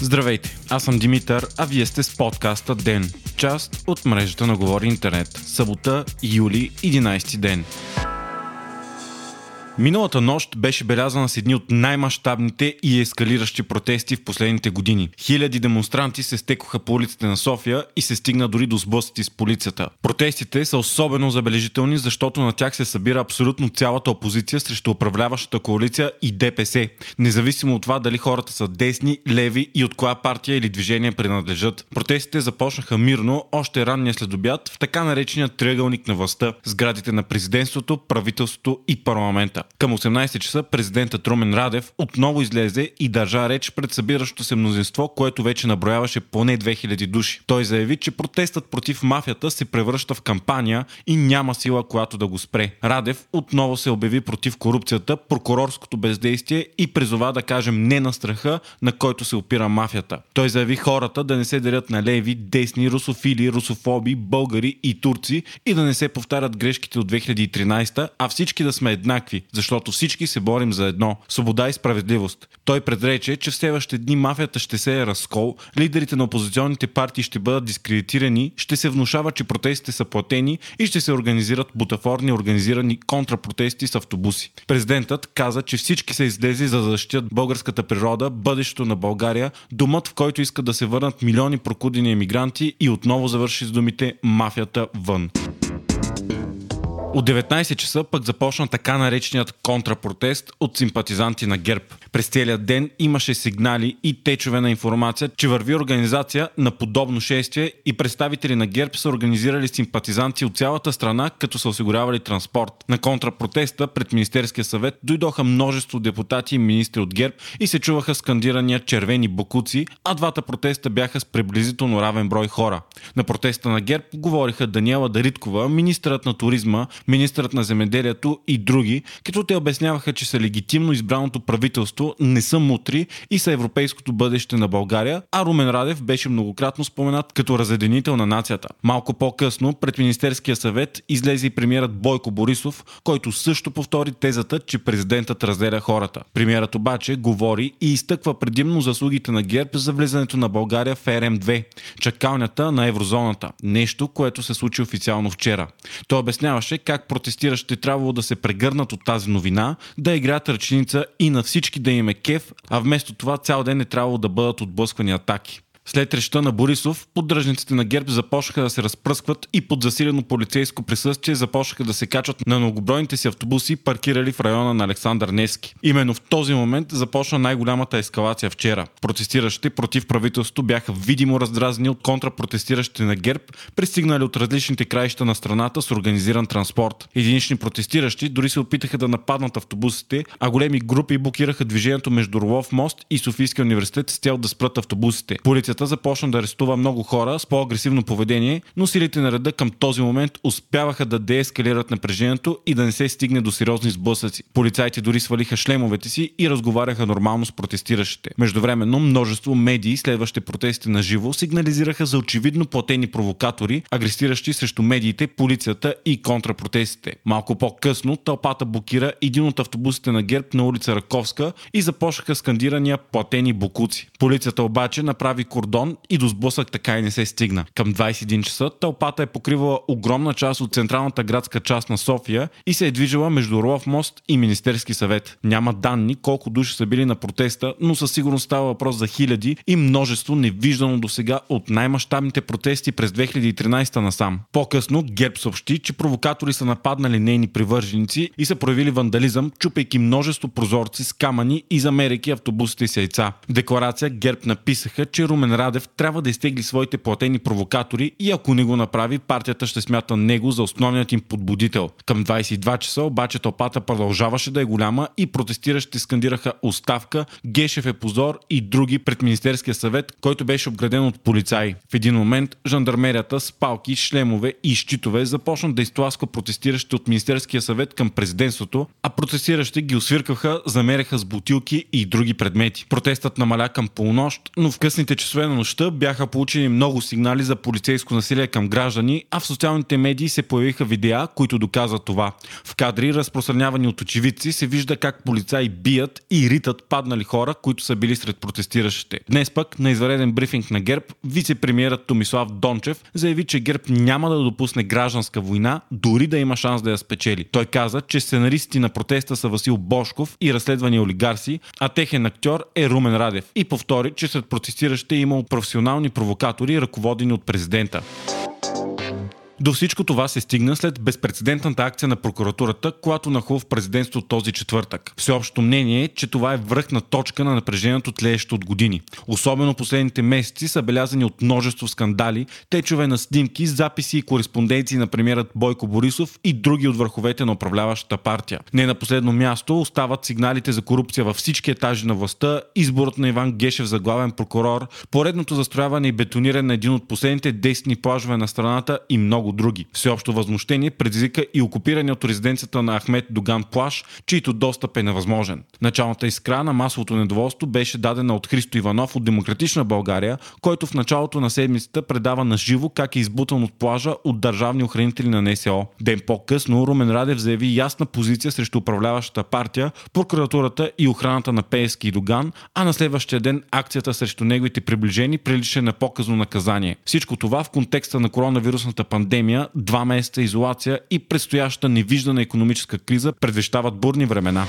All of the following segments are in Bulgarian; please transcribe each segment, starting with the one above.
Здравейте, аз съм Димитър, а вие сте с подкаста ДЕН, част от мрежата на Говори Интернет. Събота, юли, 11 ден. Миналата нощ беше белязана с едни от най-мащабните и ескалиращи протести в последните години. Хиляди демонстранти се стекоха по улиците на София и се стигна дори до сблъсъци с полицията. Протестите са особено забележителни, защото на тях се събира абсолютно цялата опозиция срещу управляващата коалиция и ДПС, независимо от това дали хората са десни, леви и от коя партия или движение принадлежат. Протестите започнаха мирно още ранния следобят в така наречения триъгълник на властта, сградите на президентството, правителството и парламента. Към 18 часа президентът Румен Радев отново излезе и държа реч пред събиращото се мнозинство, което вече наброяваше поне 2000 души. Той заяви, че протестът против мафията се превръща в кампания и няма сила, която да го спре. Радев отново се обяви против корупцията, прокурорското бездействие и призова да кажем не на страха, на който се опира мафията. Той заяви хората да не се делят на леви, десни, русофили, русофоби, българи и турци и да не се повтарят грешките от 2013, а всички да сме еднакви, защото всички се борим за едно – свобода и справедливост. Той предрече, че в следващите дни мафията ще се е разкол, лидерите на опозиционните партии ще бъдат дискредитирани, ще се внушава, че протестите са платени и ще се организират бутафорни организирани контрапротести с автобуси. Президентът каза, че всички са излезли за да защитят българската природа, бъдещето на България, домът в който искат да се върнат милиони прокудени емигранти и отново завърши с думите мафията вън. От 19 часа пък започна така нареченият контрапротест от симпатизанти на ГЕРБ. През целия ден имаше сигнали и течове на информация, че върви организация на подобно шествие и представители на ГЕРБ са организирали симпатизанти от цялата страна, като са осигурявали транспорт. На контрапротеста пред Министерския съвет дойдоха множество депутати и министри от ГЕРБ и се чуваха скандирания червени бокуци, а двата протеста бяха с приблизително равен брой хора. На протеста на ГЕРБ говориха Даниела Дариткова, министърът на туризма, министърът на земеделието и други, като те обясняваха, че са легитимно избраното правителство, не са мутри и са европейското бъдеще на България, а Румен Радев беше многократно споменат като разединител на нацията. Малко по-късно пред Министерския съвет излезе и премиерът Бойко Борисов, който също повтори тезата, че президентът разделя хората. Премиерът обаче говори и изтъква предимно заслугите на ГЕРБ за влизането на България в РМ2, чакалнята на еврозоната. Нещо, което се случи официално вчера. Той обясняваше как протестиращите трябвало да се прегърнат от тази новина, да играят ръченица и на всички да им е кеф, а вместо това цял ден е трябвало да бъдат отблъсквани атаки. След речта на Борисов, поддръжниците на ГЕРБ започнаха да се разпръскват и под засилено полицейско присъствие започнаха да се качват на многобройните си автобуси, паркирали в района на Александър Невски. Именно в този момент започна най-голямата ескалация вчера. Протестиращите против правителството бяха видимо раздразни от контрапротестиращите на ГЕРБ, пристигнали от различните краища на страната с организиран транспорт. Единични протестиращи дори се опитаха да нападнат автобусите, а големи групи блокираха движението между Орлов мост и Софийския университет с цел да спрат автобусите. Полицията полицията започна да арестува много хора с по-агресивно поведение, но силите на реда към този момент успяваха да деескалират напрежението и да не се стигне до сериозни сблъсъци. Полицайите дори свалиха шлемовете си и разговаряха нормално с протестиращите. Междувременно множество медии, следващи протестите на живо, сигнализираха за очевидно платени провокатори, агресиращи срещу медиите, полицията и контрапротестите. Малко по-късно тълпата блокира един от автобусите на ГЕРБ на улица Раковска и започнаха скандирания платени бокуци. Полицията обаче направи кордон и до сблъсък така и не се стигна. Към 21 часа тълпата е покривала огромна част от централната градска част на София и се е движила между Орлов мост и Министерски съвет. Няма данни колко души са били на протеста, но със сигурност става въпрос за хиляди и множество невиждано до сега от най-мащабните протести през 2013 насам. По-късно ГЕРБ съобщи, че провокатори са нападнали нейни привърженици и са проявили вандализъм, чупейки множество прозорци с камъни и замеряйки автобусите с яйца. В декларация ГЕРБ написаха, че Румен Румен Радев трябва да изтегли своите платени провокатори и ако не го направи, партията ще смята него за основният им подбудител. Към 22 часа обаче тълпата продължаваше да е голяма и протестиращите скандираха оставка, Гешев е позор и други пред Министерския съвет, който беше обграден от полицаи. В един момент жандармерията с палки, шлемове и щитове започна да изтласка протестиращите от Министерския съвет към президентството, а протестиращите ги освиркаха, замеряха с бутилки и други предмети. Протестът намаля към полунощ, но в късните часове часове на нощта бяха получени много сигнали за полицейско насилие към граждани, а в социалните медии се появиха видеа, които доказват това. В кадри, разпространявани от очевидци, се вижда как полицаи бият и ритат паднали хора, които са били сред протестиращите. Днес пък на извареден брифинг на ГЕРБ, вице-премьерът Томислав Дончев заяви, че ГЕРБ няма да допусне гражданска война, дори да има шанс да я спечели. Той каза, че сценаристи на протеста са Васил Бошков и разследвани олигарси, а техен актьор е Румен Радев. И повтори, че сред протестиращите е имал професионални провокатори, ръководени от президента. До всичко това се стигна след безпредседентната акция на прокуратурата, която нахлу в президентство този четвъртък. Всеобщо мнение е, че това е връхна точка на напрежението тлеещо от години. Особено последните месеци са белязани от множество скандали, течове на снимки, записи и кореспонденции на премьерът Бойко Борисов и други от върховете на управляващата партия. Не на последно място остават сигналите за корупция във всички етажи на властта, изборът на Иван Гешев за главен прокурор, поредното застрояване и бетониране на един от последните десни плажове на страната и много много други. Всеобщо възмущение предизвика и окупиране от резиденцията на Ахмед Доган Плаш, чийто достъп е невъзможен. Началната искра на масовото недоволство беше дадена от Христо Иванов от Демократична България, който в началото на седмицата предава на живо как е избутан от плажа от държавни охранители на НСО. Ден по-късно Румен Радев заяви ясна позиция срещу управляващата партия, прокуратурата и охраната на Пески и Доган, а на следващия ден акцията срещу неговите приближени прилича на показно наказание. Всичко това в контекста на коронавирусната пандемия пандемия, два месеца изолация и предстояща невиждана економическа криза предвещават бурни времена.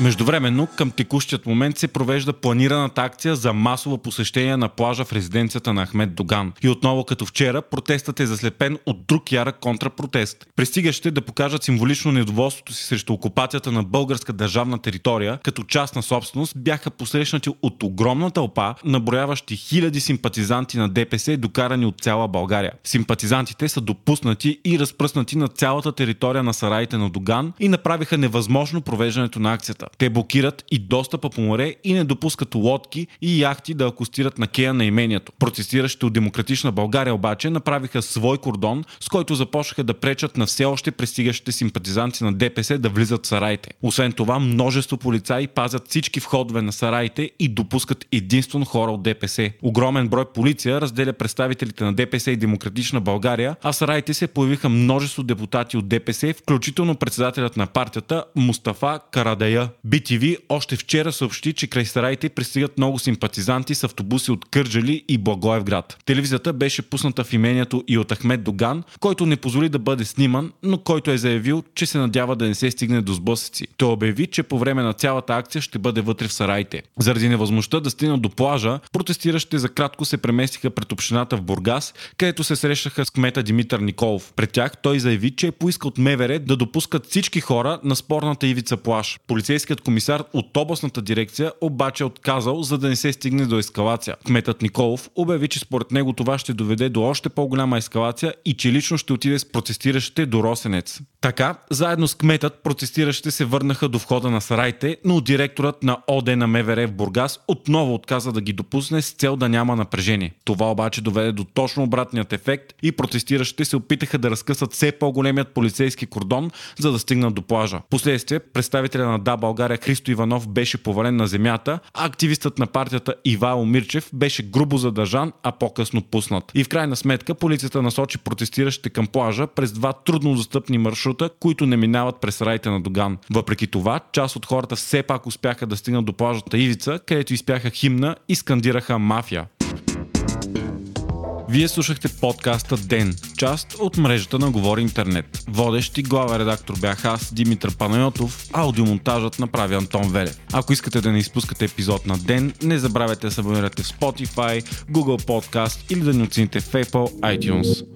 Междувременно, към текущият момент се провежда планираната акция за масово посещение на плажа в резиденцията на Ахмед Доган. И отново като вчера, протестът е заслепен от друг ярък контрапротест. Пристигащите да покажат символично недоволството си срещу окупацията на българска държавна територия като частна собственост бяха посрещнати от огромна тълпа, наброяващи хиляди симпатизанти на ДПС, докарани от цяла България. Симпатизантите са допуснати и разпръснати на цялата територия на сараите на Доган и направиха невъзможно провеждането на акцията границата. Те блокират и достъпа по море и не допускат лодки и яхти да акустират на кея на имението. Протестиращите от Демократична България обаче направиха свой кордон, с който започнаха да пречат на все още пристигащите симпатизанти на ДПС да влизат в сараите. Освен това, множество полицаи пазят всички входове на сараите и допускат единствено хора от ДПС. Огромен брой полиция разделя представителите на ДПС и Демократична България, а сараите се появиха множество депутати от ДПС, включително председателят на партията Мустафа Карадая. BTV още вчера съобщи, че край сараите пристигат много симпатизанти с автобуси от Кърджали и Благоевград. Телевизията беше пусната в имението и от Ахмед Доган, който не позволи да бъде сниман, но който е заявил, че се надява да не се стигне до сблъсъци. Той обяви, че по време на цялата акция ще бъде вътре в сараите. Заради невъзможността да стигнат до плажа, протестиращите за кратко се преместиха пред общината в Бургас, където се срещаха с кмета Димитър Николов. Пред тях той заяви, че е поискал от МВР да допускат всички хора на спорната ивица плаж. Полицейски полицейският комисар от областната дирекция обаче е отказал, за да не се стигне до ескалация. Кметът Николов обяви, че според него това ще доведе до още по-голяма ескалация и че лично ще отиде с протестиращите до Росенец. Така, заедно с кметът, протестиращите се върнаха до входа на сарайте, но директорът на ОД на МВР в Бургас отново отказа да ги допусне с цел да няма напрежение. Това обаче доведе до точно обратният ефект и протестиращите се опитаха да разкъсат все по-големият полицейски кордон, за да стигнат до плажа. Последствие представителя на Да България Христо Иванов беше повален на земята, а активистът на партията Ивайло Мирчев беше грубо задържан, а по-късно пуснат. И в крайна сметка полицията насочи протестиращите към плажа през два трудно достъпни маршрута, които не минават през райите на Доган. Въпреки това, част от хората все пак успяха да стигнат до плажата Ивица, където изпяха химна и скандираха мафия. Вие слушахте подкаста Ден, част от мрежата на Говори Интернет. Водещ и главен редактор бях аз, Димитър Панайотов, аудиомонтажът направи Антон Велев. Ако искате да не изпускате епизод на Ден, не забравяйте да се абонирате в Spotify, Google Podcast или да ни оцените в Apple iTunes.